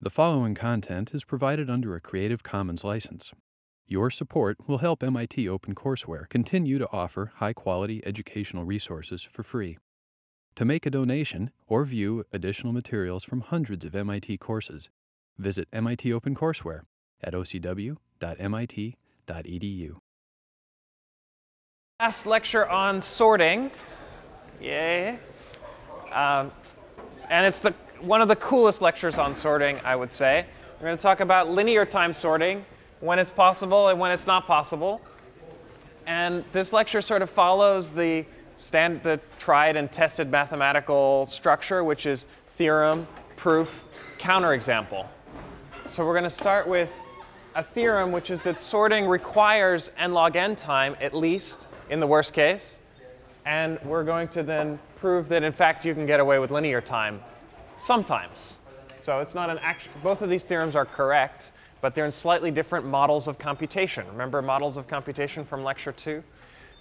The following content is provided under a Creative Commons license. Your support will help MIT OpenCourseware continue to offer high quality educational resources for free. To make a donation or view additional materials from hundreds of MIT courses, visit MIT OpenCourseware at ocw.mit.edu. Last lecture on sorting. Yay. Um, and it's the, one of the coolest lectures on sorting, I would say. We're going to talk about linear time sorting, when it's possible and when it's not possible. And this lecture sort of follows the, stand, the tried and tested mathematical structure, which is theorem, proof, counterexample. So we're going to start with a theorem, which is that sorting requires n log n time, at least in the worst case. And we're going to then prove that, in fact, you can get away with linear time sometimes. So it's not an act both of these theorems are correct, but they're in slightly different models of computation. Remember models of computation from lecture two?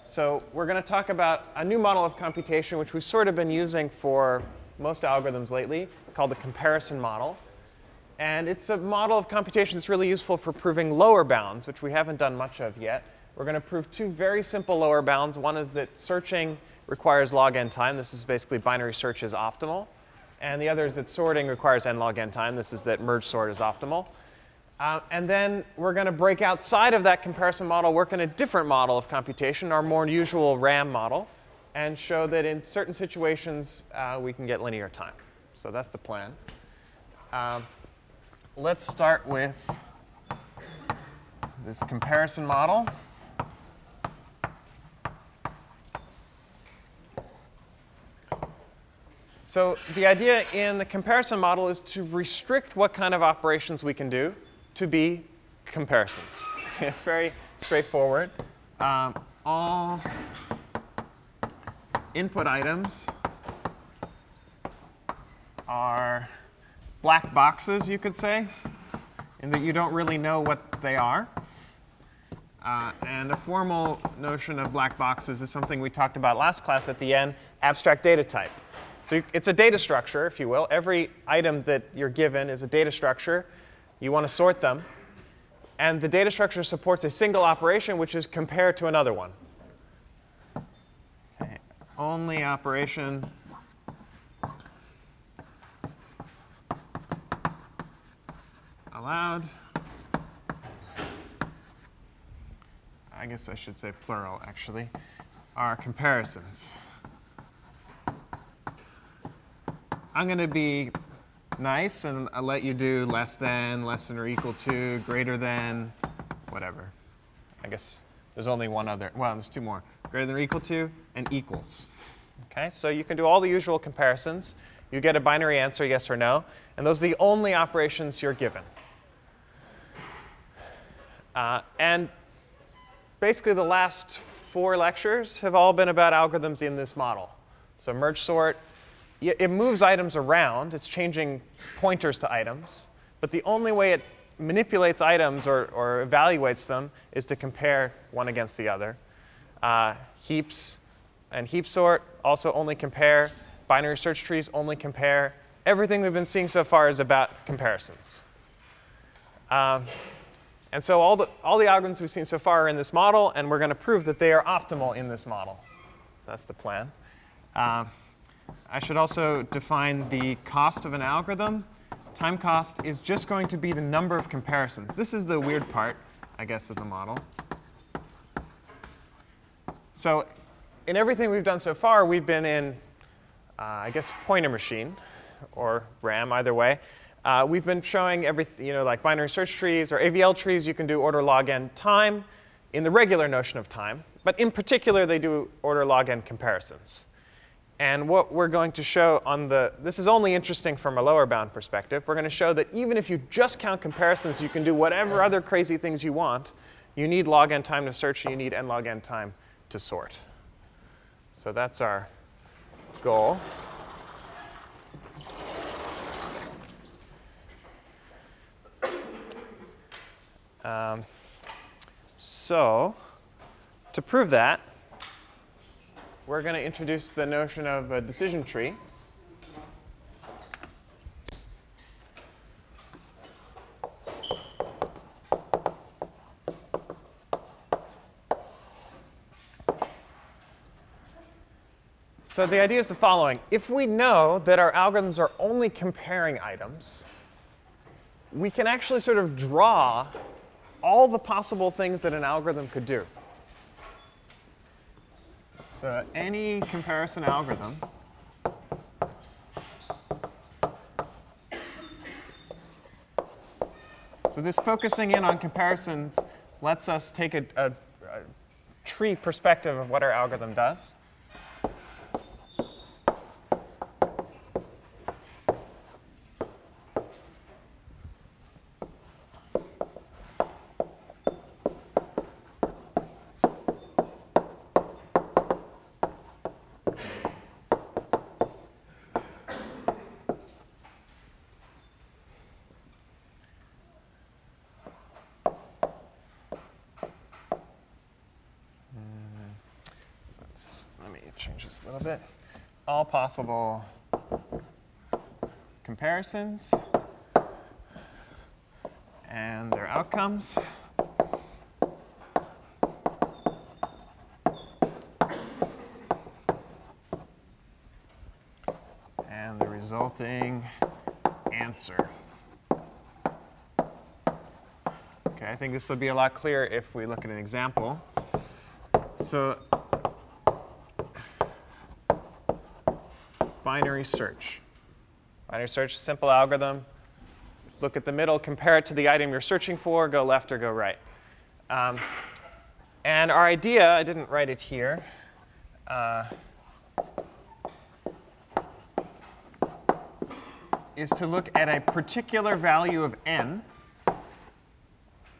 So we're going to talk about a new model of computation, which we've sort of been using for most algorithms lately, called the comparison model. And it's a model of computation that's really useful for proving lower bounds, which we haven't done much of yet. We're going to prove two very simple lower bounds. One is that searching requires log n time. This is basically binary search is optimal. And the other is that sorting requires n log n time. This is that merge sort is optimal. Uh, and then we're going to break outside of that comparison model, work in a different model of computation, our more usual RAM model, and show that in certain situations uh, we can get linear time. So that's the plan. Um, let's start with this comparison model. So the idea in the comparison model is to restrict what kind of operations we can do to be comparisons. it's very straightforward. Um, all input items are black boxes, you could say, in that you don't really know what they are. Uh, and a formal notion of black boxes is something we talked about last class at the end, abstract data type. So it's a data structure, if you will. Every item that you're given is a data structure. You want to sort them. And the data structure supports a single operation, which is compare to another one. Okay. Only operation allowed. I guess I should say plural, actually, are comparisons. I'm going to be nice and I'll let you do less than, less than or equal to, greater than, whatever. I guess there's only one other. Well, there's two more. Greater than or equal to and equals. Okay, so you can do all the usual comparisons. You get a binary answer, yes or no. And those are the only operations you're given. Uh, and basically, the last four lectures have all been about algorithms in this model. So merge sort, it moves items around. It's changing pointers to items. But the only way it manipulates items or, or evaluates them is to compare one against the other. Uh, heaps and heap sort also only compare. Binary search trees only compare. Everything we've been seeing so far is about comparisons. Um, and so all the, all the algorithms we've seen so far are in this model, and we're going to prove that they are optimal in this model. That's the plan. Um, I should also define the cost of an algorithm. Time cost is just going to be the number of comparisons. This is the weird part, I guess, of the model. So in everything we've done so far, we've been in, uh, I guess, pointer machine or RAM, either way. Uh, we've been showing every, you know, like binary search trees or AVL trees, you can do order log n time in the regular notion of time. But in particular, they do order log n comparisons. And what we're going to show on the, this is only interesting from a lower bound perspective. We're going to show that even if you just count comparisons, you can do whatever other crazy things you want. You need log n time to search, and you need n log n time to sort. So that's our goal. Um, so to prove that, we're going to introduce the notion of a decision tree. So the idea is the following. If we know that our algorithms are only comparing items, we can actually sort of draw all the possible things that an algorithm could do. So any comparison algorithm So this focusing in on comparisons lets us take a, a, a tree perspective of what our algorithm does. little bit. All possible comparisons and their outcomes. And the resulting answer. Okay, I think this would be a lot clearer if we look at an example. So binary search. Binary search, simple algorithm. Look at the middle, compare it to the item you're searching for, go left or go right. Um, and our idea, I didn't write it here, uh, is to look at a particular value of n,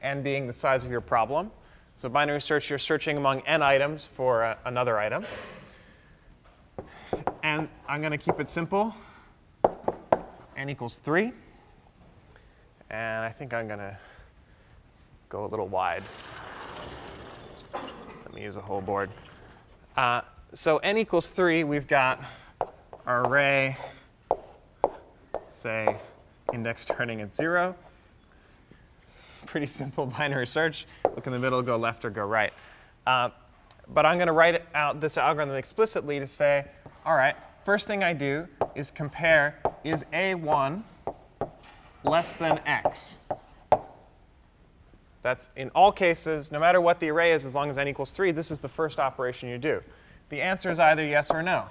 n being the size of your problem. So binary search, you're searching among n items for uh, another item. I'm going to keep it simple. n equals 3. And I think I'm going to go a little wide. Let me use a whole board. Uh, so n equals 3, we've got our array, say, index turning at 0. Pretty simple binary search. Look in the middle, go left or go right. Uh, but I'm going to write out this algorithm explicitly to say, all right, first thing I do is compare, is A1 less than X? That's in all cases, no matter what the array is, as long as n equals 3, this is the first operation you do. The answer is either yes or no.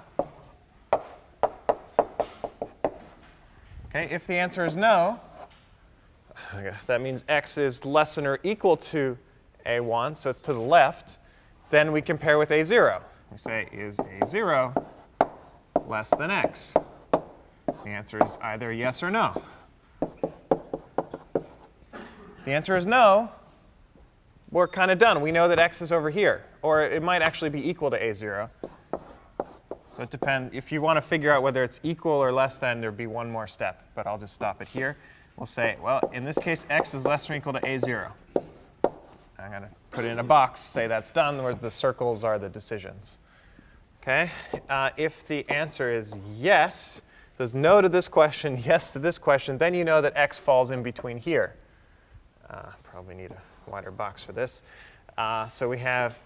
Okay, if the answer is no, that means x is less than or equal to a1, so it's to the left. Then we compare with a0. We say, is a0 less than x? The answer is either yes or no. The answer is no. We're kind of done. We know that x is over here. Or it might actually be equal to a0. So it depends. If you want to figure out whether it's equal or less than, there'd be one more step. But I'll just stop it here. We'll say, well, in this case, x is less than or equal to a0. I'm going to put it in a box, say that's done, where the circles are the decisions. Okay? Uh, if the answer is yes, there's no to this question, yes to this question, then you know that x falls in between here. Uh, probably need a wider box for this. Uh, so we have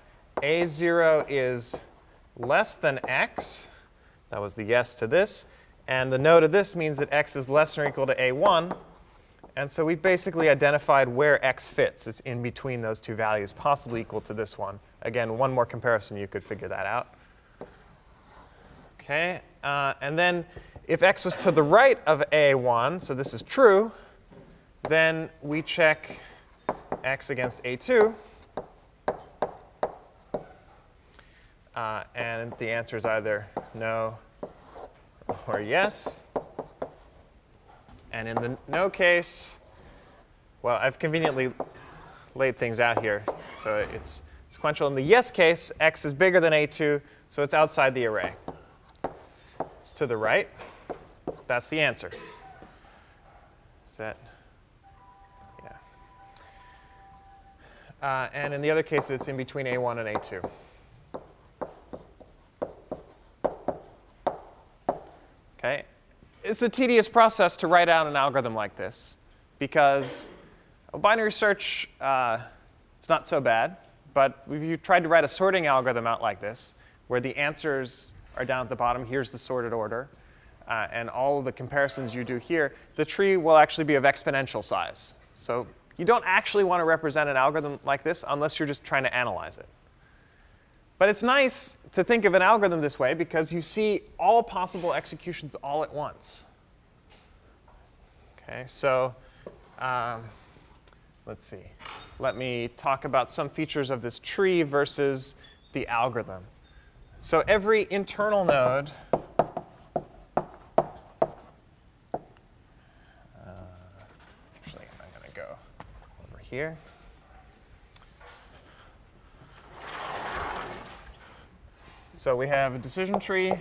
a0 is less than x. That was the yes to this. And the no to this means that x is less than or equal to a1. And so we've basically identified where x fits. It's in between those two values, possibly equal to this one. Again, one more comparison, you could figure that out. Okay, uh, and then if x was to the right of a1, so this is true, then we check x against a2. Uh, and the answer is either no or yes. And in the no case, well, I've conveniently laid things out here. So it's sequential. In the yes case, x is bigger than a2, so it's outside the array. It's to the right. That's the answer. Is that? Yeah. Uh, and in the other case, it's in between A1 and A2. Okay. It's a tedious process to write out an algorithm like this because a binary search, uh, it's not so bad. But if you tried to write a sorting algorithm out like this, where the answers are down at the bottom. Here's the sorted order. Uh, and all the comparisons you do here, the tree will actually be of exponential size. So you don't actually want to represent an algorithm like this unless you're just trying to analyze it. But it's nice to think of an algorithm this way because you see all possible executions all at once. Okay, so um, let's see. Let me talk about some features of this tree versus the algorithm. So every internal node uh actually I'm gonna go over here. So we have a decision tree.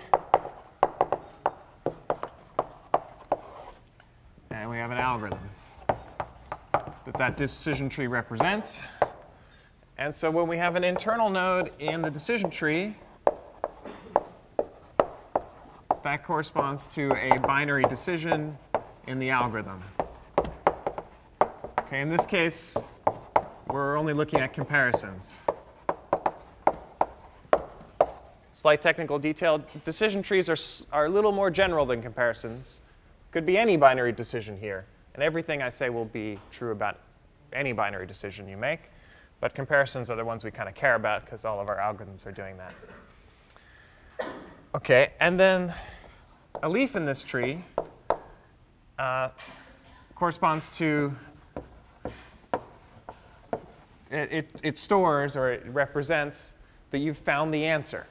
And we have an algorithm that that decision tree represents. And so when we have an internal node in the decision tree, that corresponds to a binary decision in the algorithm. Okay, in this case, we're only looking at comparisons. Slight technical detail, decision trees are, are a little more general than comparisons. Could be any binary decision here. And everything I say will be true about any binary decision you make. But comparisons are the ones we kind of care about because all of our algorithms are doing that. OK, and then a leaf in this tree uh, corresponds to it, it, it stores or it represents that you've found the answer.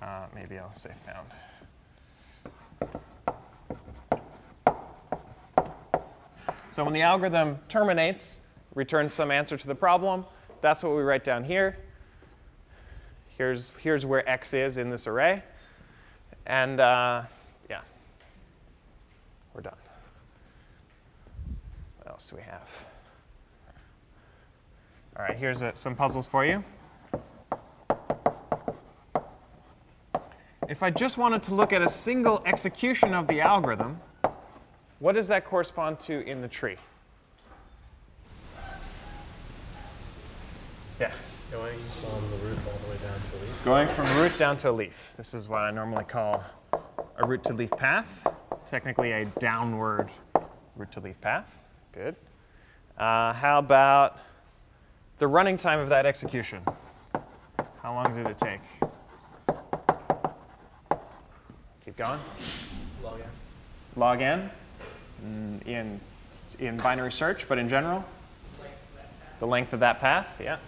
Uh, maybe I'll say found. So when the algorithm terminates, returns some answer to the problem, that's what we write down here. Here's, here's where x is in this array. And uh, yeah, we're done. What else do we have? All right, here's a, some puzzles for you. If I just wanted to look at a single execution of the algorithm, what does that correspond to in the tree? Yeah? Going from the root Going from root down to a leaf. This is what I normally call a root to leaf path, technically a downward root to leaf path. Good. Uh, how about the running time of that execution. How long did it take? Keep going. Log n. Log n mm, in, in binary search, but in general? The length of that path, yeah.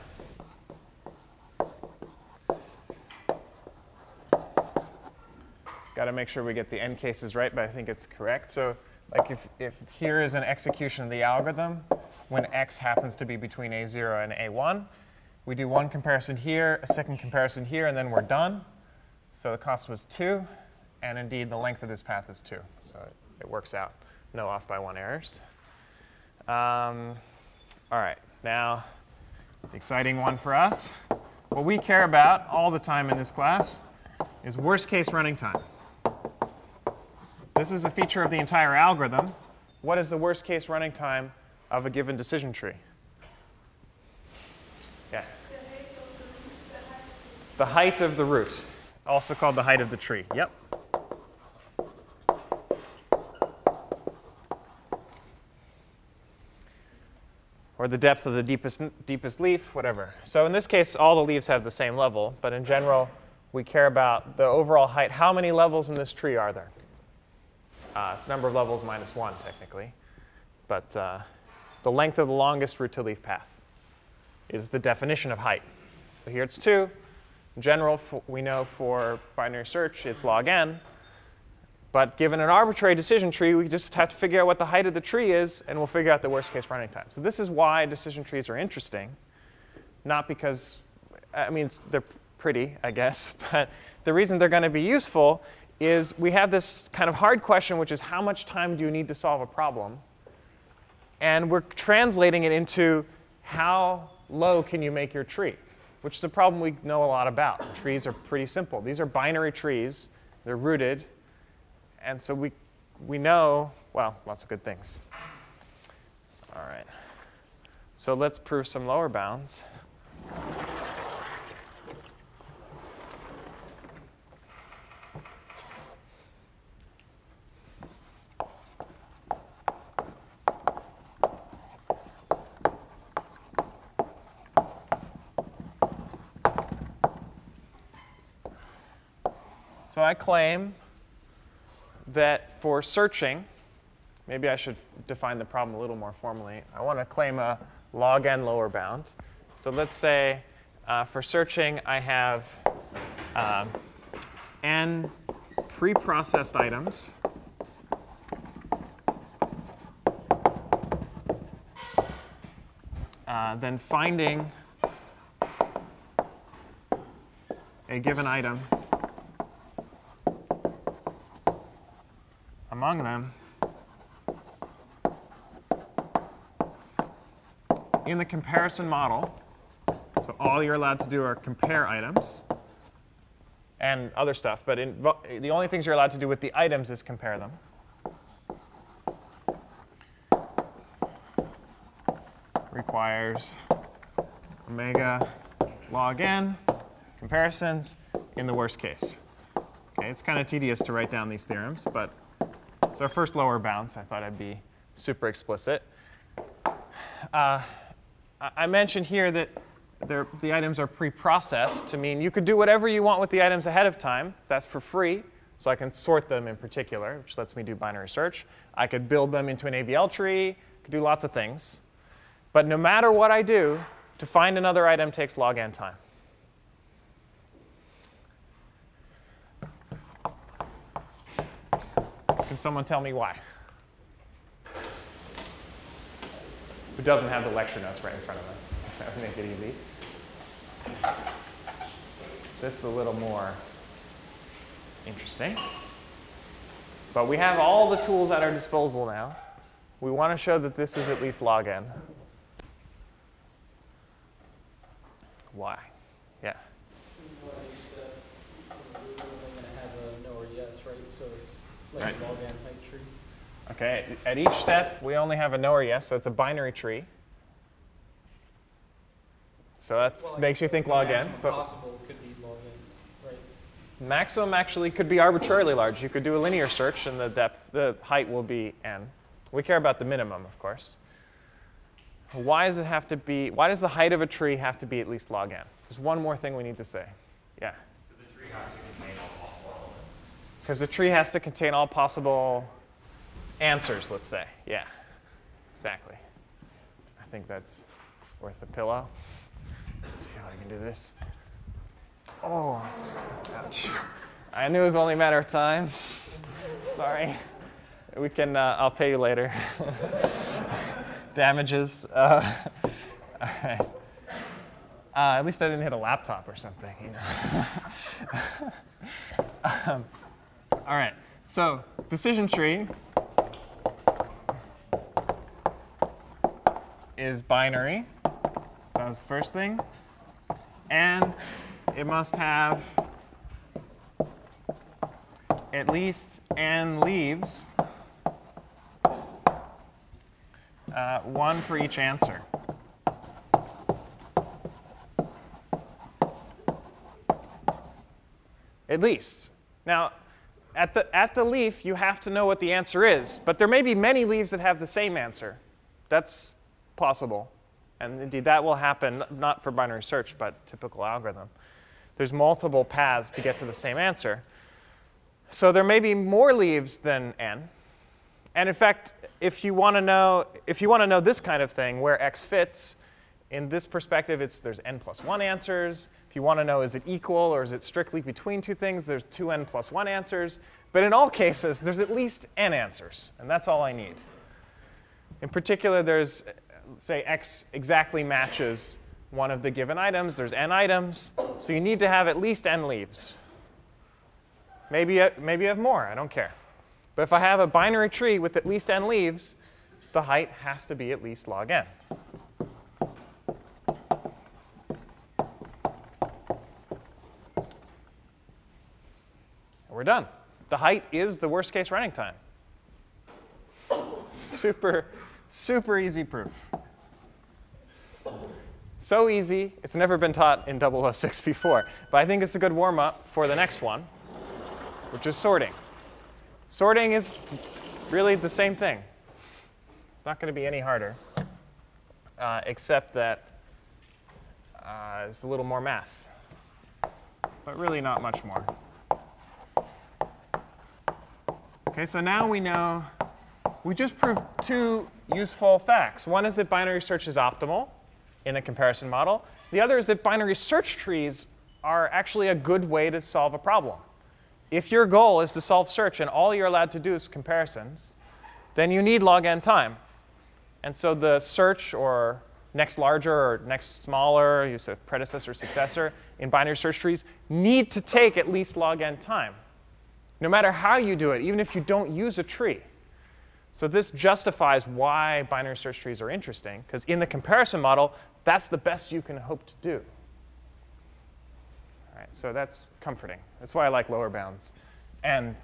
Got to make sure we get the n cases right, but I think it's correct. So like if, if here is an execution of the algorithm, when x happens to be between a0 and a1. We do one comparison here, a second comparison here, and then we're done. So the cost was 2, and indeed the length of this path is 2. So it, works out. No off by 1 errors. Um, all right, now the exciting one for us. What we care about all the time in this class is worst case running time. This is a feature of the entire algorithm. What is the worst case running time of a given decision tree? Yeah. The height of the root, also called the height of the tree. Yep. Or the depth of the deepest, deepest leaf, whatever. So in this case, all the leaves have the same level, but in general, we care about the overall height. How many levels in this tree are there? Uh, it's number of levels minus one, technically. But uh, the length of the longest root to leaf path is the definition of height. So here it's 2. In general, we know for binary search it's log n. But given an arbitrary decision tree, we just have to figure out what the height of the tree is, and we'll figure out the worst case running time. So this is why decision trees are interesting, not because, I mean, they're pretty, I guess, but the reason they're going to be useful is we have this kind of hard question, which is how much time do you need to solve a problem? And we're translating it into how low can you make your tree, which is a problem we know a lot about. Trees are pretty simple. These are binary trees. They're rooted. And so we, we know, well, lots of good things. All right. So let's prove some lower bounds. So I claim that for searching, maybe I should define the problem a little more formally. I want to claim a log n lower bound. So let's say uh, for searching, I have um, n pre-processed items. Uh, then finding a given item among them in the comparison model. So all you're allowed to do are compare items and other stuff. But in, the only things you're allowed to do with the items is compare them. Requires omega log n comparisons in the worst case. Okay, it's kind of tedious to write down these theorems, but it's our first lower bounds. I thought I'd be super explicit. Uh, I mentioned here that the items are pre-processed to mean you could do whatever you want with the items ahead of time. That's for free. So I can sort them in particular, which lets me do binary search. I could build them into an AVL tree. Could do lots of things. But no matter what I do, to find another item takes log n time. Someone tell me why? Who doesn't have the lecture notes right in front of them? Make it easy. This is a little more interesting. But we have all the tools at our disposal now. We want to show that this is at least log n. Why? Yeah. Like right. log n type tree. Okay, at each step, we only have a no or yes, so it's a binary tree. So that well, makes you think log n. But possible could be log n, right? Maximum actually could be arbitrarily large. You could do a linear search, and the depth, the height will be n. We care about the minimum, of course. Why does it have to be? Why does the height of a tree have to be at least log n? There's one more thing we need to say. Yeah. Because the tree has to contain all possible answers, let's say. Yeah, exactly. I think that's worth a pillow. Let's see how I can do this. Oh, ouch. I knew it was only a matter of time. Sorry. We can, uh, I'll pay you later. Damages. Uh, all right. Uh, at least I didn't hit a laptop or something, you know. um, all right, so decision tree is binary. That was the first thing. And it must have at least n leaves, uh, one for each answer. At least. Now, at the, at the leaf, you have to know what the answer is. But there may be many leaves that have the same answer. That's possible. And indeed, that will happen not for binary search, but typical algorithm. There's multiple paths to get to the same answer. So there may be more leaves than n. And in fact, if you want to know, if you want to know this kind of thing, where x fits, in this perspective, it's there's n plus 1 answers. If you want to know is it equal or is it strictly between two things, there's 2n plus 1 answers. But in all cases, there's at least n answers, and that's all I need. In particular, there's, say, x exactly matches one of the given items. There's n items, so you need to have at least n leaves. Maybe, maybe you have more, I don't care. But if I have a binary tree with at least n leaves, the height has to be at least log n. done. The height is the worst case running time. super, super easy proof. So easy, it's never been taught in 006 before. But I think it's a good warm up for the next one, which is sorting. Sorting is really the same thing. It's not going to be any harder, uh, except that uh, it's a little more math, but really not much more. Okay, so now we know, we just proved two useful facts. One is that binary search is optimal in a comparison model. The other is that binary search trees are actually a good way to solve a problem. If your goal is to solve search and all you're allowed to do is comparisons, then you need log n time. And so the search or next larger or next smaller, you a predecessor, successor in binary search trees need to take at least log n time. No matter how you do it, even if you don't use a tree. So this justifies why binary search trees are interesting, because in the comparison model, that's the best you can hope to do. All right, so that's comforting. That's why I like lower bounds and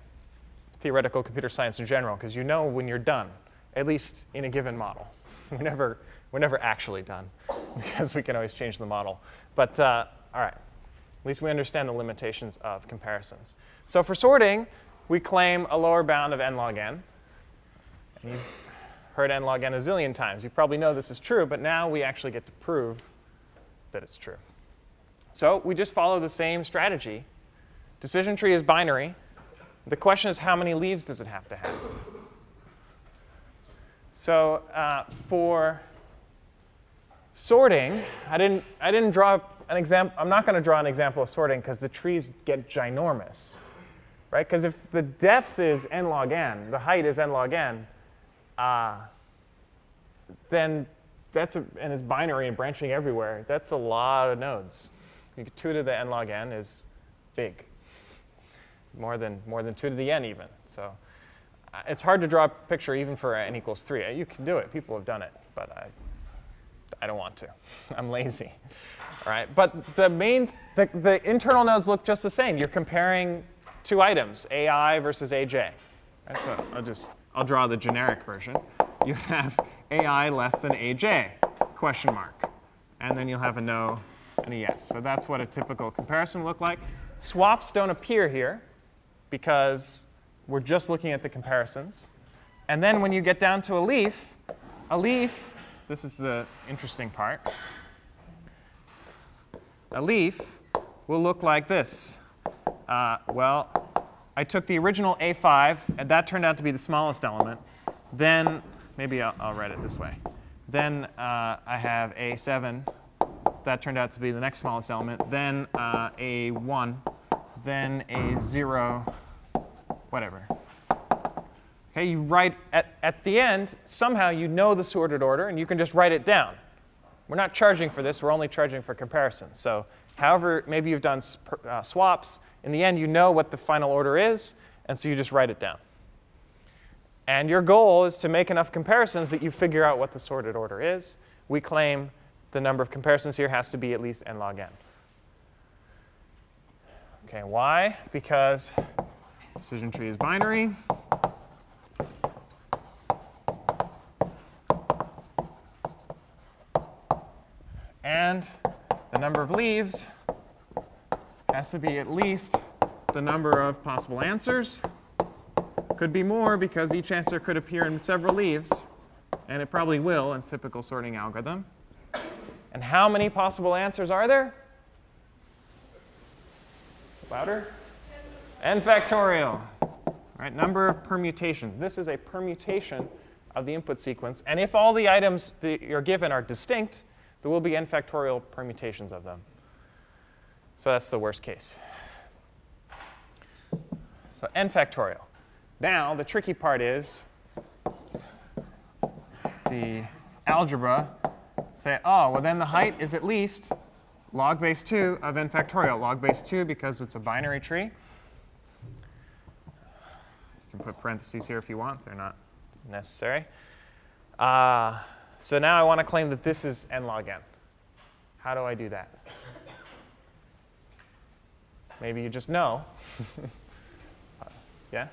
theoretical computer science in general, because you know when you're done, at least in a given model. We're never, we're never actually done, because we can always change the model. But uh, all right, at least we understand the limitations of comparisons. So for sorting, we claim a lower bound of n log n. And you've heard n log n a zillion times. You probably know this is true, but now we actually get to prove that it's true. So we just follow the same strategy. Decision tree is binary. The question is how many leaves does it have to have? So uh, for sorting, I didn't, I didn't draw an example. I'm not going to draw an example of sorting because the trees get ginormous, right? Because if the depth is n log n, the height is n log n, uh, then that's a, and it's binary and branching everywhere. That's a lot of nodes. 2 to the n log n is big, more than, more than 2 to the n even. So uh, it's hard to draw a picture even for n equals 3. Uh, you can do it. People have done it, but I, I don't want to. I'm lazy. Right, but the main, the, the internal nodes look just the same. You're comparing two items, AI versus AJ. Right, so I'll just, I'll draw the generic version. You have AI less than AJ, question mark. And then you'll have a no and a yes. So that's what a typical comparison look like. Swaps don't appear here because we're just looking at the comparisons. And then when you get down to a leaf, a leaf, this is the interesting part. A leaf will look like this. Uh, well, I took the original A5, and that turned out to be the smallest element. Then, maybe I'll, I'll write it this way. Then uh, I have A7. That turned out to be the next smallest element. Then uh, A1. Then A0 whatever. Okay, you write at, at the end, somehow you know the sorted order, and you can just write it down. We're not charging for this, we're only charging for comparison. So however, maybe you've done uh, swaps, in the end you know what the final order is, and so you just write it down. And your goal is to make enough comparisons that you figure out what the sorted order is. We claim the number of comparisons here has to be at least n log n. Okay, why? Because Decision tree is binary. And the number of leaves has to be at least the number of possible answers. Could be more because each answer could appear in several leaves, and it probably will in typical sorting algorithm. And how many possible answers are there? Louder? n factorial. Right, number of permutations. This is a permutation of the input sequence. And if all the items that you're given are distinct, there will be n factorial permutations of them. So that's the worst case. So n factorial. Now, the tricky part is the algebra say, oh, well, then the height is at least log base 2 of n factorial. Log base 2 because it's a binary tree You can put parentheses here if you want. They're not necessary. Uh, so now I want to claim that this is n log n. How do I do that? Maybe you just know. yeah?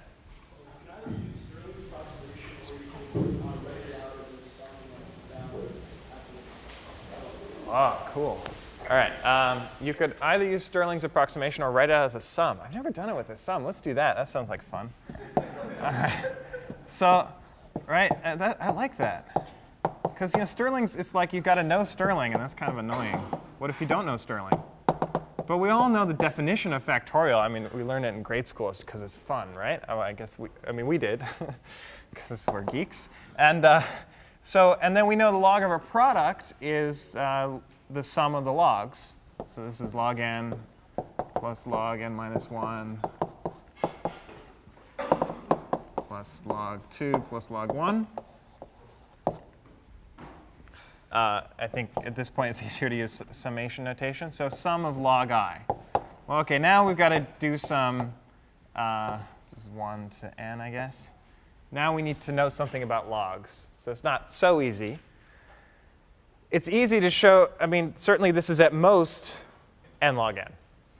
Oh, cool. All right. Um, you could either use Stirling's approximation or write it out as a sum. I've never done it with a sum. Let's do that. That sounds like fun. All right. So, right, uh, that, I like that. Because, you know, Stirling's, it's like you've got to know Stirling, and that's kind of annoying. What if you don't know Stirling? But but we all know the definition of factorial. I mean, we learned it in grade school because it's fun, right? Oh, I guess we, I mean, we did because we're geeks. And uh, so, and then we know the log of a product is uh, the sum of the logs. So this is log n plus log n minus 1 plus log 2 plus log 1. Uh, I think at this point it's easier to use summation notation. So sum of log i. Well, OK, now we've got to do some, uh, this is 1 to n, I guess. Now we need to know something about logs. So it's not so easy. It's easy to show, I mean, certainly this is at most n log n.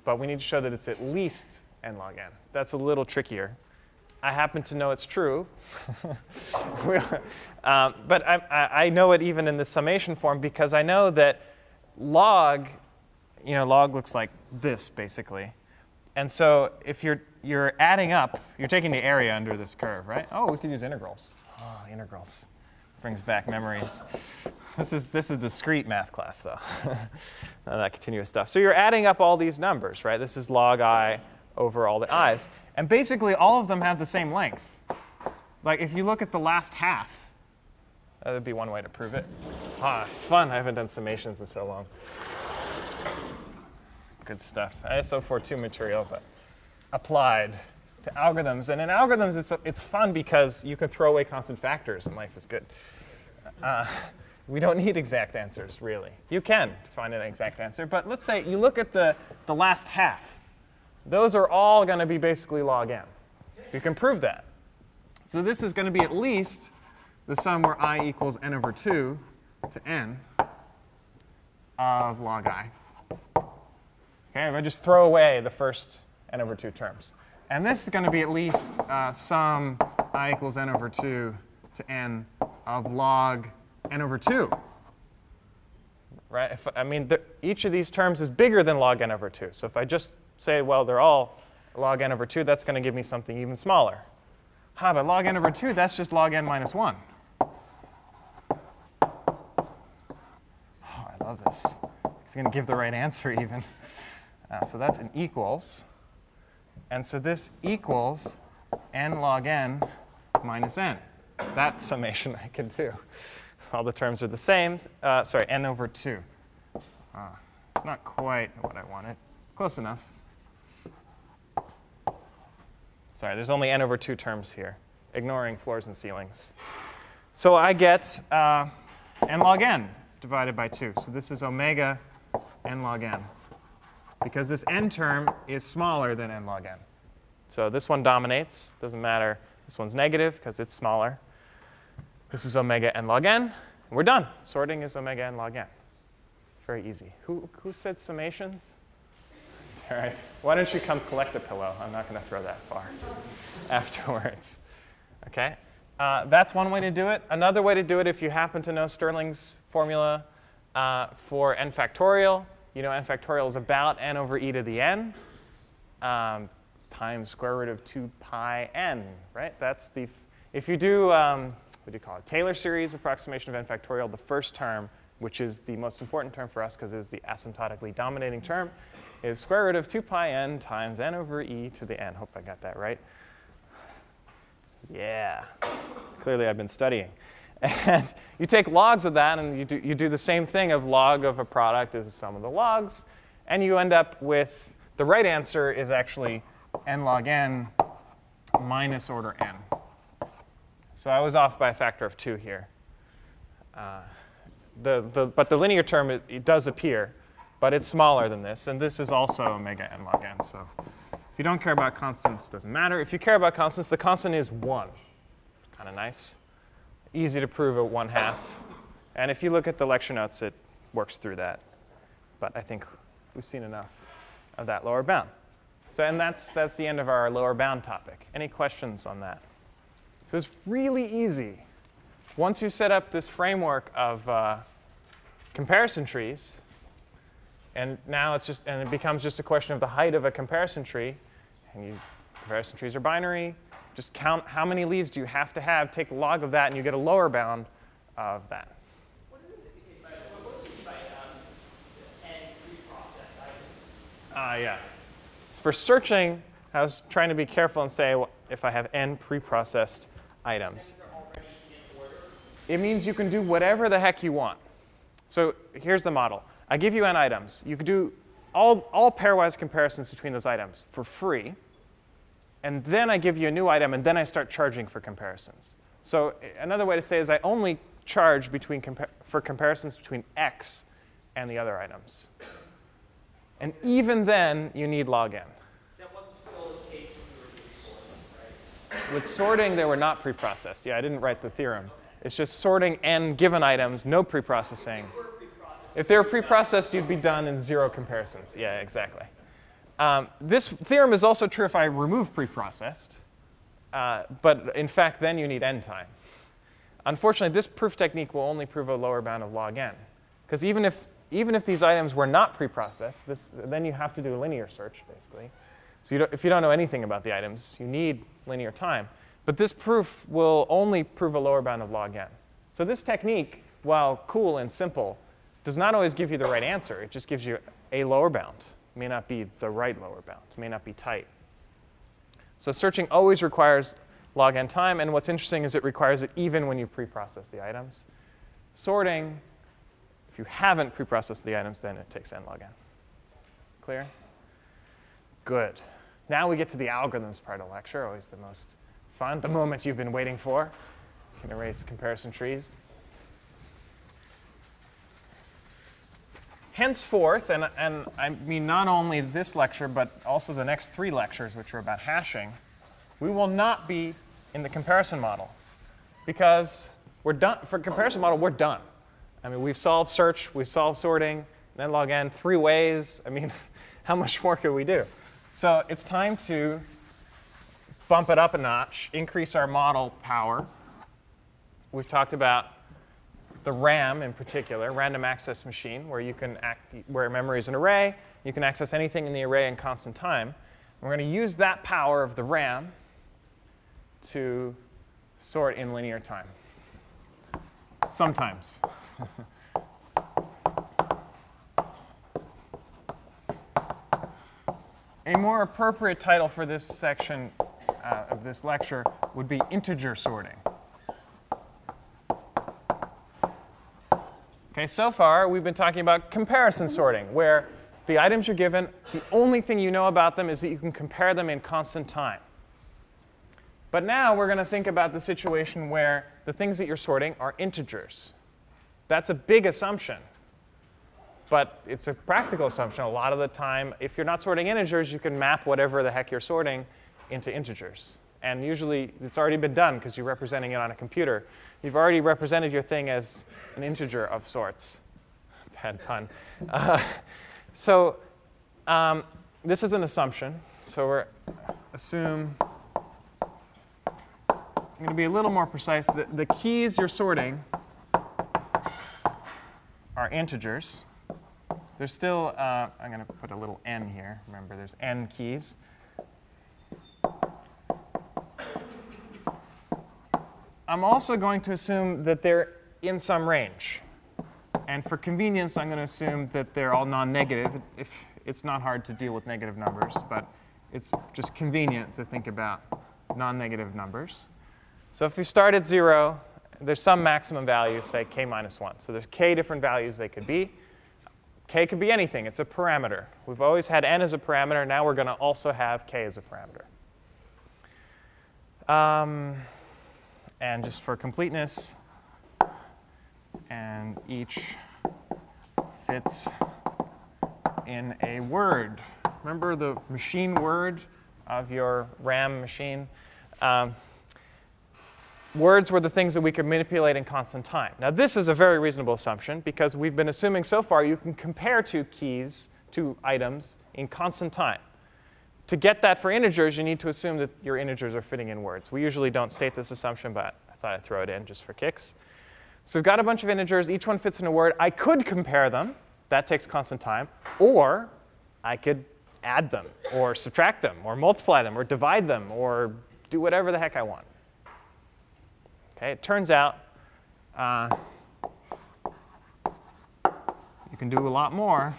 But we need to show that it's at least n log n. That's a little trickier. I happen to know it's true. um, but I, I, know it even in the summation form because I know that log, you know, log looks like this basically. And so if you're, you're adding up, you're taking the area under this curve, right? Oh, we could use integrals. Oh, integrals. Brings back memories. This is, this is discrete math class, though, that continuous stuff. So you're adding up all these numbers, right? This is log i over all the i's. And basically, all of them have the same length. Like, if you look at the last half, that would be one way to prove it. Ah, it's fun. I haven't done summations in so long. Good stuff. 6.042 material, but applied to algorithms. And in algorithms, it's, it's fun because you can throw away constant factors and life is good. Uh, we don't need exact answers, really. You can find an exact answer, but let's say you look at the, the last half. Those are all going to be basically log n. You can prove that. So this is going to be at least the sum where i equals n over 2 to n of log i. Okay, if I just throw away the first n over 2 terms. And this is going to be at least uh, sum i equals n over 2 to n of log n over 2. Right? If, I mean, the, each of these terms is bigger than log n over 2. So if I just say, well, they're all log n over 2, that's going to give me something even smaller. Ah, but log n over 2, that's just log n minus 1. Oh, I love this. It's going to give the right answer even. Uh, so that's an equals. And so this equals n log n minus n. That summation I can do. All the terms are the same. Uh, sorry, n over 2. Uh, it's not quite what I wanted. Close enough. Sorry, there's only n over 2 terms here, ignoring floors and ceilings. So I get uh, n log n divided by 2. So this is omega n log n, because this n term is smaller than n log n. So this one dominates. Doesn't matter. This one's negative because it's smaller. This is omega n log n. We're done. Sorting is omega n log n. Very easy. Who, who said summations? All right. Why don't you come collect the pillow? I'm not going to throw that far afterwards. Okay. Uh, that's one way to do it. Another way to do it, if you happen to know Stirling's formula uh, for n factorial, you know n factorial is about n over e to the n um, times square root of 2 pi n, right? That's the, if you do, um, what do you call it, Taylor series approximation of n factorial, the first term, which is the most important term for us because it is the asymptotically dominating term, is square root of 2 pi n times n over e to the n. Hope I got that right. Yeah, clearly I've been studying. And you take logs of that and you do, you do the same thing of log of a product is the sum of the logs. And you end up with the right answer is actually n log n minus order n. So I was off by a factor of 2 here. Uh, the, the, but the linear term, it, it does appear but it's smaller than this. And this is also omega n log n. So if you don't care about constants, it doesn't matter. If you care about constants, the constant is 1. Kind of nice. Easy to prove at 1 half. And if you look at the lecture notes, it works through that. But I think we've seen enough of that lower bound. So, and that's, that's the end of our lower bound topic. Any questions on that? So it's really easy. Once you set up this framework of uh, comparison trees, and now it's just, and it becomes just a question of the height of a comparison tree. And you, comparison trees are binary. Just count how many leaves do you have to have, take log of that, and you get a lower bound of that. Ah, yeah. So For searching, I was trying to be careful and say if I have n preprocessed items. It means you can do whatever the heck you want. So here's the model. I give you n items. You can do all, all pairwise comparisons between those items for free. And then I give you a new item, and then I start charging for comparisons. So another way to say is I only charge between compa for comparisons between x and the other items. And even then, you need log n. That wasn't still the case when we were doing sorting, right? With sorting, they were not preprocessed. Yeah, I didn't write the theorem. It's just sorting n given items, no preprocessing. If they were preprocessed, you'd be done in zero comparisons. Yeah, exactly. Um, this theorem is also true if I remove preprocessed. Uh, but in fact, then you need n time. Unfortunately, this proof technique will only prove a lower bound of log n. Because even if, even if these items were not preprocessed, this, then you have to do a linear search, basically. So you if you don't know anything about the items, you need linear time. But this proof will only prove a lower bound of log n. So this technique, while cool and simple, does not always give you the right answer. It just gives you a lower bound. It may not be the right lower bound. It may not be tight. So searching always requires log n time. And what's interesting is it requires it even when you pre-process the items. Sorting, if you haven't pre-processed the items, then it takes n log n. Clear? Good. Now we get to the algorithms part of the lecture, always the most fun, the moment you've been waiting for. You can erase comparison trees. Henceforth, and, and I mean not only this lecture, but also the next three lectures, which are about hashing, we will not be in the comparison model because we're done. For comparison model, we're done. I mean, we've solved search, we've solved sorting, n log n three ways. I mean, how much more could we do? So it's time to bump it up a notch, increase our model power. We've talked about the RAM in particular, random access machine, where you can act, where memory is an array, you can access anything in the array in constant time. we're going to use that power of the RAM to sort in linear time. Sometimes. A more appropriate title for this section uh, of this lecture would be integer sorting. Okay, so far we've been talking about comparison sorting, where the items you're given, the only thing you know about them is that you can compare them in constant time. But now we're going to think about the situation where the things that you're sorting are integers. That's a big assumption. But it's a practical assumption. A lot of the time, if you're not sorting integers, you can map whatever the heck you're sorting into integers. And usually it's already been done because you're representing it on a computer. You've already represented your thing as an integer of sorts. Bad pun. Uh, so um, this is an assumption. So we're assume I'm going to be a little more precise. The, the keys you're sorting are integers. There's still, uh, I'm going to put a little n here. Remember, there's n keys. I'm also going to assume that they're in some range. And for convenience, I'm going to assume that they're all non-negative. If it's not hard to deal with negative numbers, but it's just convenient to think about non-negative numbers. So if we start at 0, there's some maximum value, say k minus 1. So there's k different values they could be. k could be anything. It's a parameter. We've always had n as a parameter. Now we're going to also have k as a parameter. Um, and just for completeness, and each fits in a word. Remember the machine word of your RAM machine? Um, words were the things that we could manipulate in constant time. Now, this is a very reasonable assumption because we've been assuming so far you can compare two keys, two items, in constant time. To get that for integers, you need to assume that your integers are fitting in words. We usually don't state this assumption, but I thought I'd throw it in just for kicks. So we've got a bunch of integers. Each one fits in a word. I could compare them. That takes constant time. Or I could add them, or subtract them, or multiply them, or divide them, or do whatever the heck I want. Okay, it turns out uh, you can do a lot more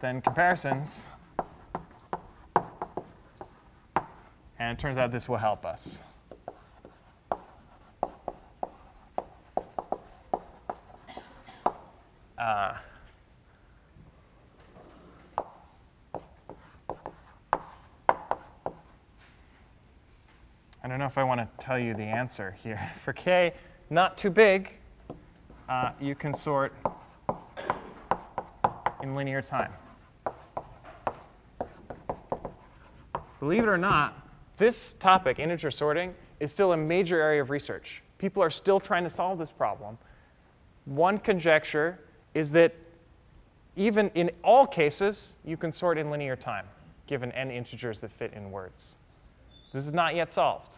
than comparisons And it turns out this will help us. Uh, I don't know if I want to tell you the answer here. For k not too big, uh, you can sort in linear time. Believe it or not, this topic, integer sorting, is still a major area of research. People are still trying to solve this problem. One conjecture is that even in all cases, you can sort in linear time, given n integers that fit in words. This is not yet solved.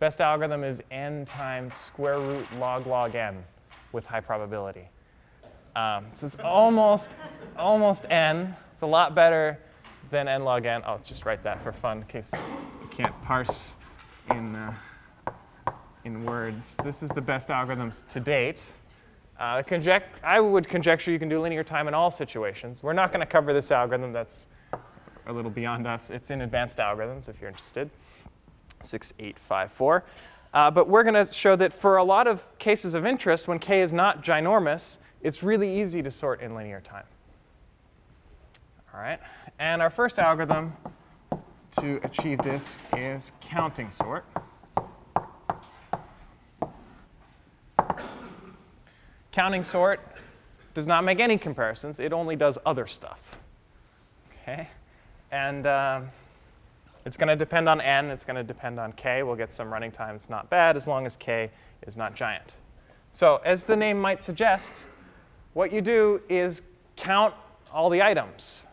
Best algorithm is n times square root log log n with high probability. Um, so it's almost, almost n. It's a lot better than n log n. I'll just write that for fun in case can't parse in, uh, in words. This is the best algorithms to date. Uh, I would conjecture you can do linear time in all situations. We're not going to cover this algorithm. That's a little beyond us. It's in advanced algorithms if you're interested. 6854. Uh, but we're going to show that for a lot of cases of interest, when k is not ginormous, it's really easy to sort in linear time. All right. And our first algorithm to achieve this is counting sort. Counting sort does not make any comparisons. It only does other stuff. Okay? And um, it's going to depend on n. It's going to depend on k. We'll get some running time. It's not bad as long as k is not giant. So as the name might suggest, what you do is count all the items.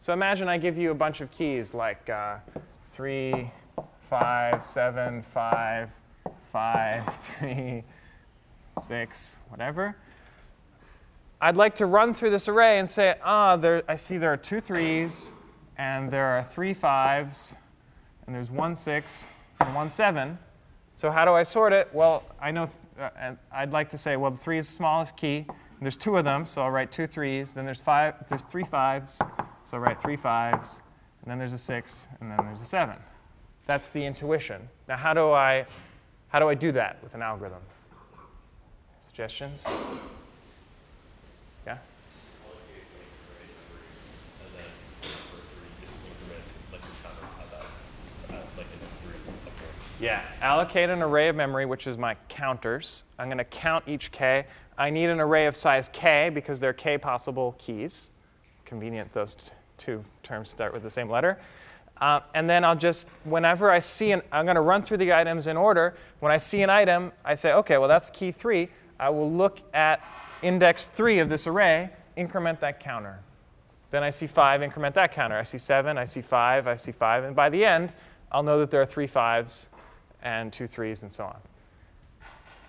So imagine I give you a bunch of keys like uh, 3, 5, 7, 5, 5, 3, six, whatever. I'd like to run through this array and say, ah, there, I see there are two threes, and there are three fives, and there's one six and one seven. So how do I sort it? Well, I know, uh, and I'd like to say, well, the three is the smallest key. There's two of them, so I'll write two threes. Then there's five, there's three fives, so write three fives. And then there's a six, and then there's a seven. That's the intuition. Now, how do I, how do I do that with an algorithm? Suggestions? Yeah? Yeah, allocate an array of memory, which is my counters. I'm going to count each k. I need an array of size k because there are k possible keys. Convenient those two terms start with the same letter. Uh, and then I'll just, whenever I see an, I'm going to run through the items in order. When I see an item, I say, OK, well, that's key 3. I will look at index 3 of this array, increment that counter. Then I see 5, increment that counter. I see 7, I see 5, I see 5. And by the end, I'll know that there are three fives and two threes and so on.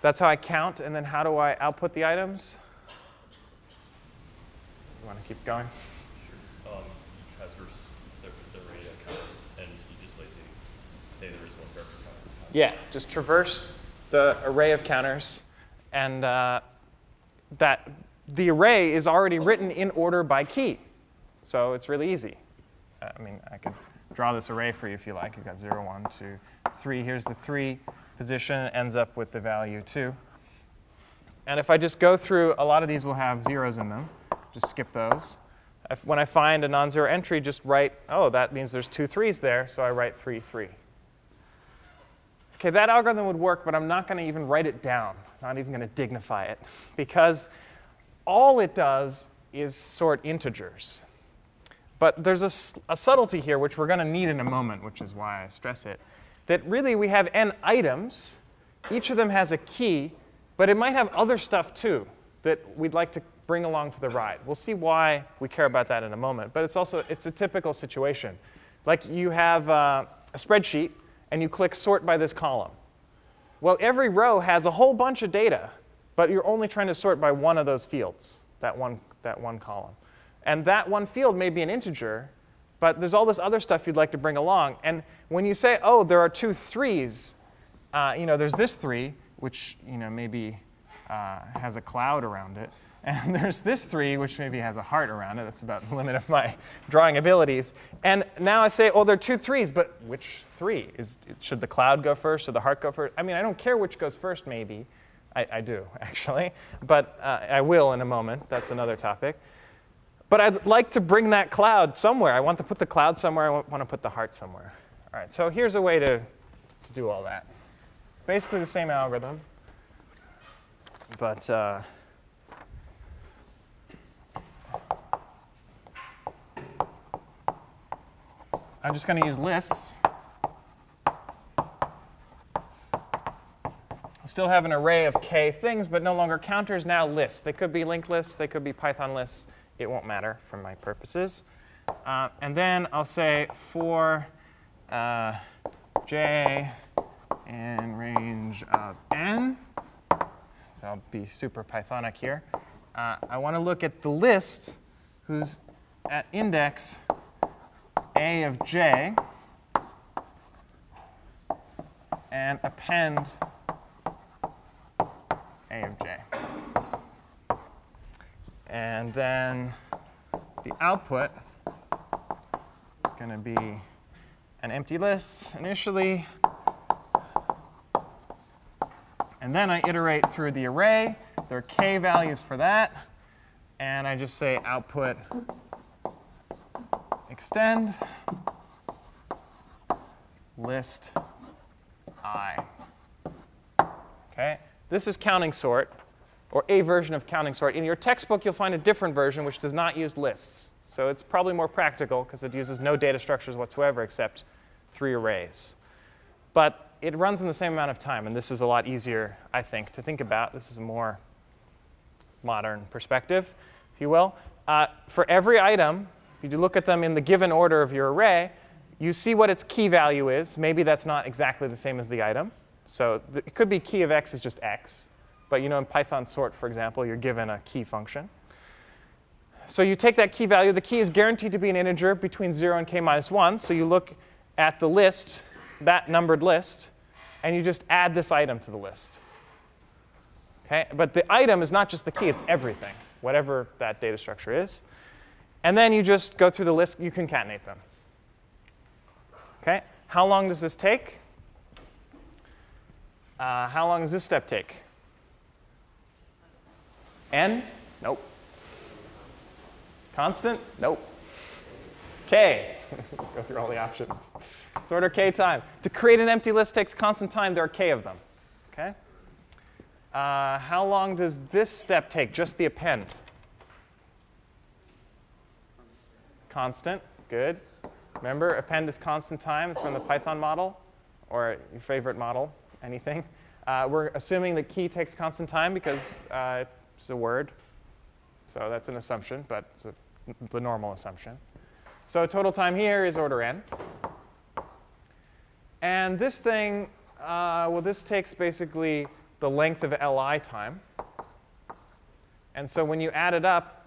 That's how I count. And then how do I output the items? You want to keep going? Sure. Um, you transverse the, the array of counters, and you just like say there is one for every counter. Yeah, just traverse the array of counters and uh, that the array is already written in order by key. So it's really easy. Uh, I mean, I could draw this array for you if you like. You've got 0, 1, 2, 3. Here's the 3 position, ends up with the value 2. And if I just go through, a lot of these will have zeros in them. Just skip those. If, when I find a non-zero entry, just write, oh, that means there's two threes there, so I write 3, 3. Okay, that algorithm would work, but I'm not going to even write it down not even going to dignify it, because all it does is sort integers. But there's a, a subtlety here, which we're going to need in a moment, which is why I stress it, that really we have n items. Each of them has a key, but it might have other stuff too that we'd like to bring along for the ride. We'll see why we care about that in a moment. But it's also it's a typical situation. Like you have uh, a spreadsheet, and you click sort by this column. Well, every row has a whole bunch of data, but you're only trying to sort by one of those fields, that one, that one column. And that one field may be an integer, but there's all this other stuff you'd like to bring along. And when you say, oh, there are two threes, uh, you know, there's this three, which you know maybe uh, has a cloud around it. And there's this 3, which maybe has a heart around it. That's about the limit of my drawing abilities. And now I say, oh, there are two threes, but which 3? Is, should the cloud go first? Should the heart go first? I mean, I don't care which goes first, maybe. I, I do, actually. But uh, I will in a moment. That's another topic. But I'd like to bring that cloud somewhere. I want to put the cloud somewhere. I want to put the heart somewhere. All right, so here's a way to, to do all that. Basically the same algorithm, but uh, I'm just going to use lists. I still have an array of k things, but no longer counters, now lists. They could be linked lists, they could be Python lists. It won't matter for my purposes. Uh, and then I'll say for uh, j in range of n, so I'll be super Pythonic here. Uh, I want to look at the list whose at index a of j and append a of j. And then the output is going to be an empty list initially. And then I iterate through the array. There are k values for that. And I just say output extend list i. Okay, this is counting sort, or a version of counting sort. In your textbook, you'll find a different version which does not use lists. So it's probably more practical because it uses no data structures whatsoever except three arrays. But it runs in the same amount of time, and this is a lot easier, I think, to think about. This is a more modern perspective, if you will. Uh, for every item, if you look at them in the given order of your array, you see what its key value is. Maybe that's not exactly the same as the item. So it could be key of x is just x. But you know in Python sort, for example, you're given a key function. So you take that key value. The key is guaranteed to be an integer between 0 and k minus 1. So you look at the list, that numbered list, and you just add this item to the list. Okay? But the item is not just the key, it's everything, whatever that data structure is. And then you just go through the list, you concatenate them. Okay? How long does this take? Uh, how long does this step take? N? Nope. Constant? Nope. K. Go through all the options. Sort of K time. To create an empty list takes constant time. There are K of them. Okay? Uh, how long does this step take, just the append? Constant. Good. Remember, append is constant time from the Python model, or your favorite model, anything. Uh, we're assuming that key takes constant time because uh, it's a word. So that's an assumption, but it's a, the normal assumption. So total time here is order n. And this thing, uh, well, this takes basically the length of li time. And so when you add it up,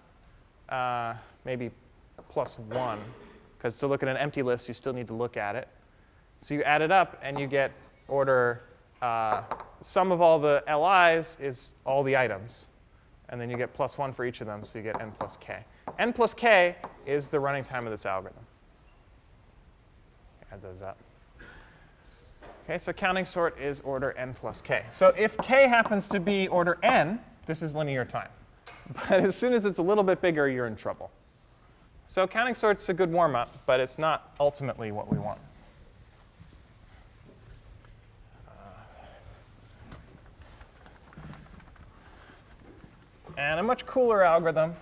uh, maybe plus 1, because to look at an empty list, you still need to look at it. So you add it up, and you get order uh, sum of all the li's is all the items. And then you get plus 1 for each of them, so you get n plus k. n plus k is the running time of this algorithm. Add those up. Okay, so counting sort is order n plus k. So if k happens to be order n, this is linear time. But as soon as it's a little bit bigger, you're in trouble. So counting sort's is a good warm-up, but it's not ultimately what we want. And a much cooler algorithm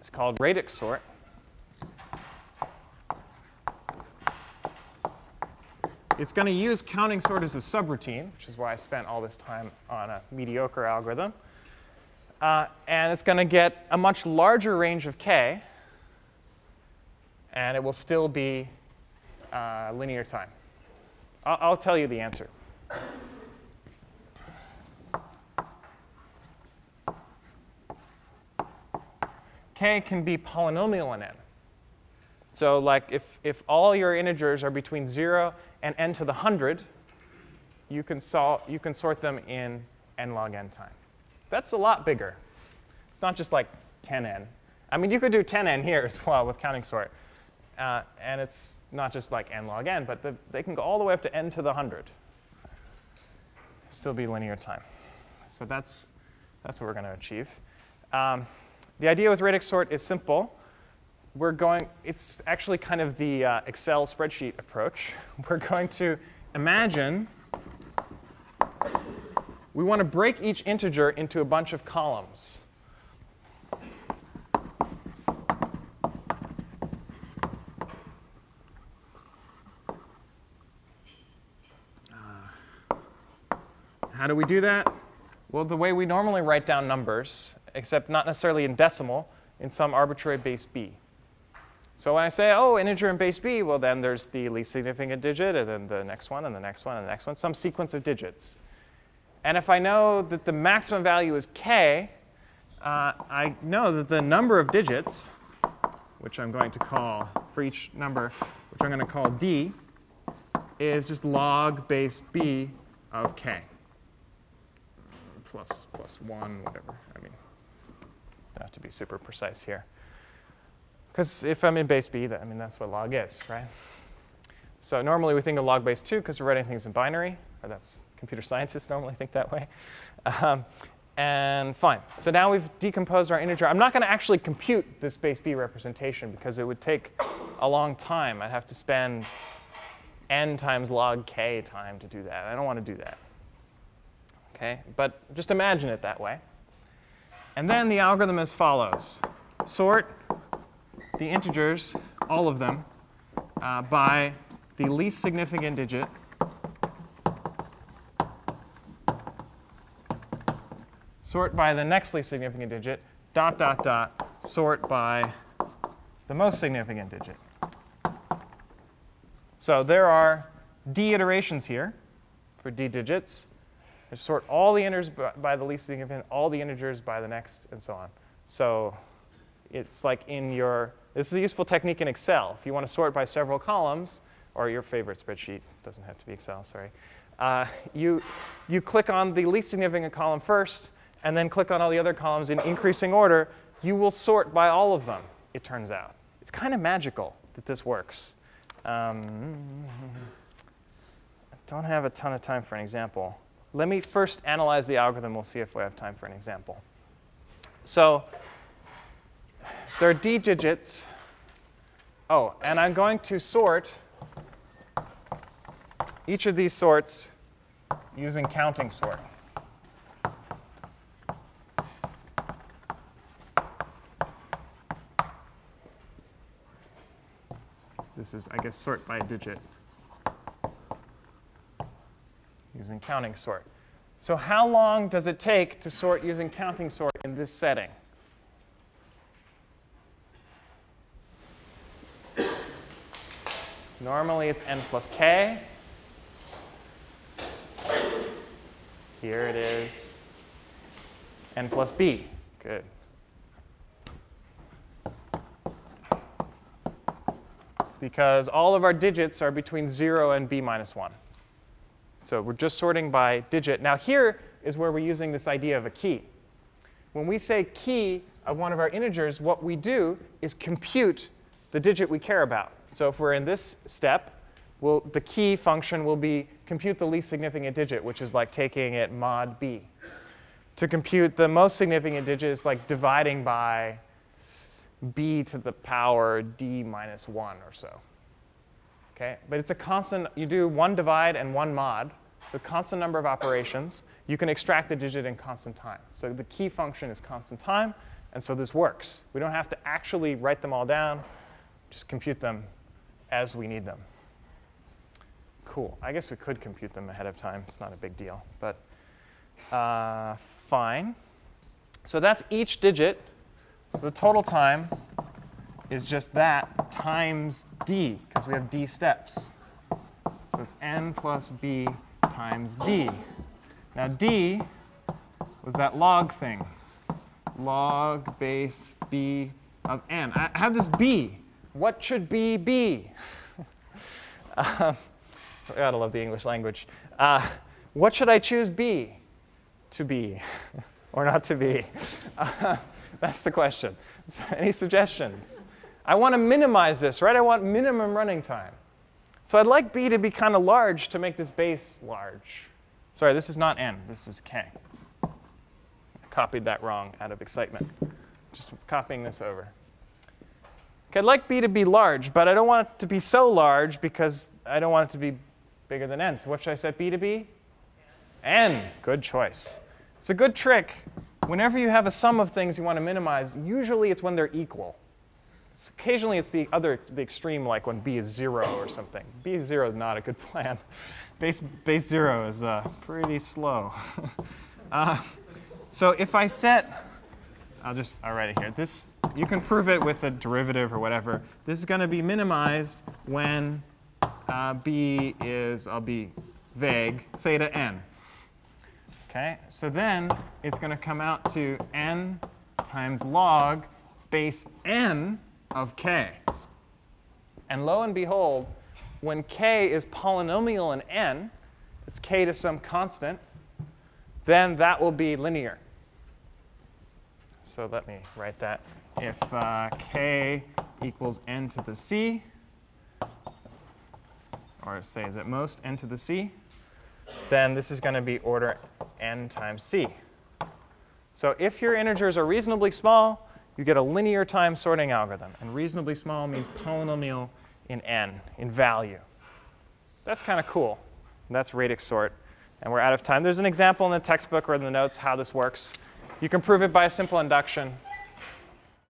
is called radix sort. It's going to use counting sort as a subroutine, which is why I spent all this time on a mediocre algorithm. Uh, and it's going to get a much larger range of k, and it will still be uh, linear time. I'll, I'll tell you the answer. k can be polynomial in n. So like if, if all your integers are between 0 and n to the 100, you can, sol- you can sort them in n log n time. That's a lot bigger. It's not just like 10n. I mean, you could do 10n here as well with counting sort. Uh, and it's not just like n log n, but the, they can go all the way up to n to the 100. Still be linear time. So that's, that's what we're going to achieve. Um, the idea with radix sort is simple. We're going, it's actually kind of the uh, Excel spreadsheet approach. We're going to imagine we want to break each integer into a bunch of columns. Uh, how do we do that? Well, the way we normally write down numbers, except not necessarily in decimal, in some arbitrary base b. So when I say, oh, integer in base b, well, then there's the least significant digit, and then the next one, and the next one, and the next one, some sequence of digits. And if I know that the maximum value is k, uh, I know that the number of digits, which I'm going to call, for each number, which I'm going to call d, is just log base b of k. Plus, plus 1, whatever. I mean, have to be super precise here. Because if I'm in base b, I mean, that's what log is, right? So normally we think of log base 2 because we're writing things in binary, or that's computer scientists normally think that way. Um, and fine. So now we've decomposed our integer. I'm not going to actually compute this base b representation because it would take a long time. I'd have to spend n times log k time to do that. I don't want to do that. Okay, but just imagine it that way. And then the algorithm as follows. Sort the integers, all of them, uh, by the least significant digit sort by the next least significant digit, dot, dot, dot, sort by the most significant digit. So there are d iterations here for d digits. I sort all the integers by the least significant, all the integers by the next, and so on. So it's like in your, this is a useful technique in Excel. If you want to sort by several columns, or your favorite spreadsheet, doesn't have to be Excel, sorry. Uh, you, you click on the least significant column first, and then click on all the other columns in increasing order, you will sort by all of them, it turns out. It's kind of magical that this works. Um, I don't have a ton of time for an example. Let me first analyze the algorithm. We'll see if we have time for an example. So there are d digits. Oh, and I'm going to sort each of these sorts using counting sort. This is, I guess, sort by digit using counting sort. So how long does it take to sort using counting sort in this setting? Normally it's n plus k. Here it is n plus b. Good. because all of our digits are between 0 and b minus 1. So we're just sorting by digit. Now here is where we're using this idea of a key. When we say key of one of our integers, what we do is compute the digit we care about. So if we're in this step, we'll, the key function will be compute the least significant digit, which is like taking it mod b. To compute the most significant digit is like dividing by b to the power d minus 1 or so. Okay? But it's a constant, you do one divide and one mod, the constant number of operations. You can extract the digit in constant time. So the key function is constant time, and so this works. We don't have to actually write them all down, just compute them as we need them. Cool. I guess we could compute them ahead of time. It's not a big deal, but uh, fine. So that's each digit so the total time is just that times d, because we have d steps. So it's n plus b times d. Now d was that log thing. Log base b of n. I have this b. what should B be? um, I gotta love the English language. Uh, what should I choose B to be or not to be? Uh, that's the question. So any suggestions? I want to minimize this, right? I want minimum running time. So I'd like B to be kind of large to make this base large. Sorry, this is not N, this is K. I copied that wrong out of excitement. Just copying this over. I'd like B to be large, but I don't want it to be so large because I don't want it to be bigger than N. So what should I set B to be? N. Good choice. It's a good trick. Whenever you have a sum of things you want to minimize, usually it's when they're equal. It's occasionally it's the other, the extreme, like when b is zero or something. b is zero is not a good plan. Base, base zero is uh, pretty slow. uh, so if I set, I'll just, I'll write it here. This, you can prove it with a derivative or whatever. This is going to be minimized when uh, b is, I'll be vague, theta n. Okay, so then it's going to come out to n times log base n of k. And lo and behold, when k is polynomial in n, it's k to some constant, then that will be linear. So let me write that. If uh, k equals n to the c, or say is at most n to the c, then this is going to be order n times c. So if your integers are reasonably small, you get a linear time sorting algorithm. And reasonably small means polynomial in n, in value. That's kind of cool. And that's radix sort. And we're out of time. There's an example in the textbook or in the notes how this works. You can prove it by a simple induction.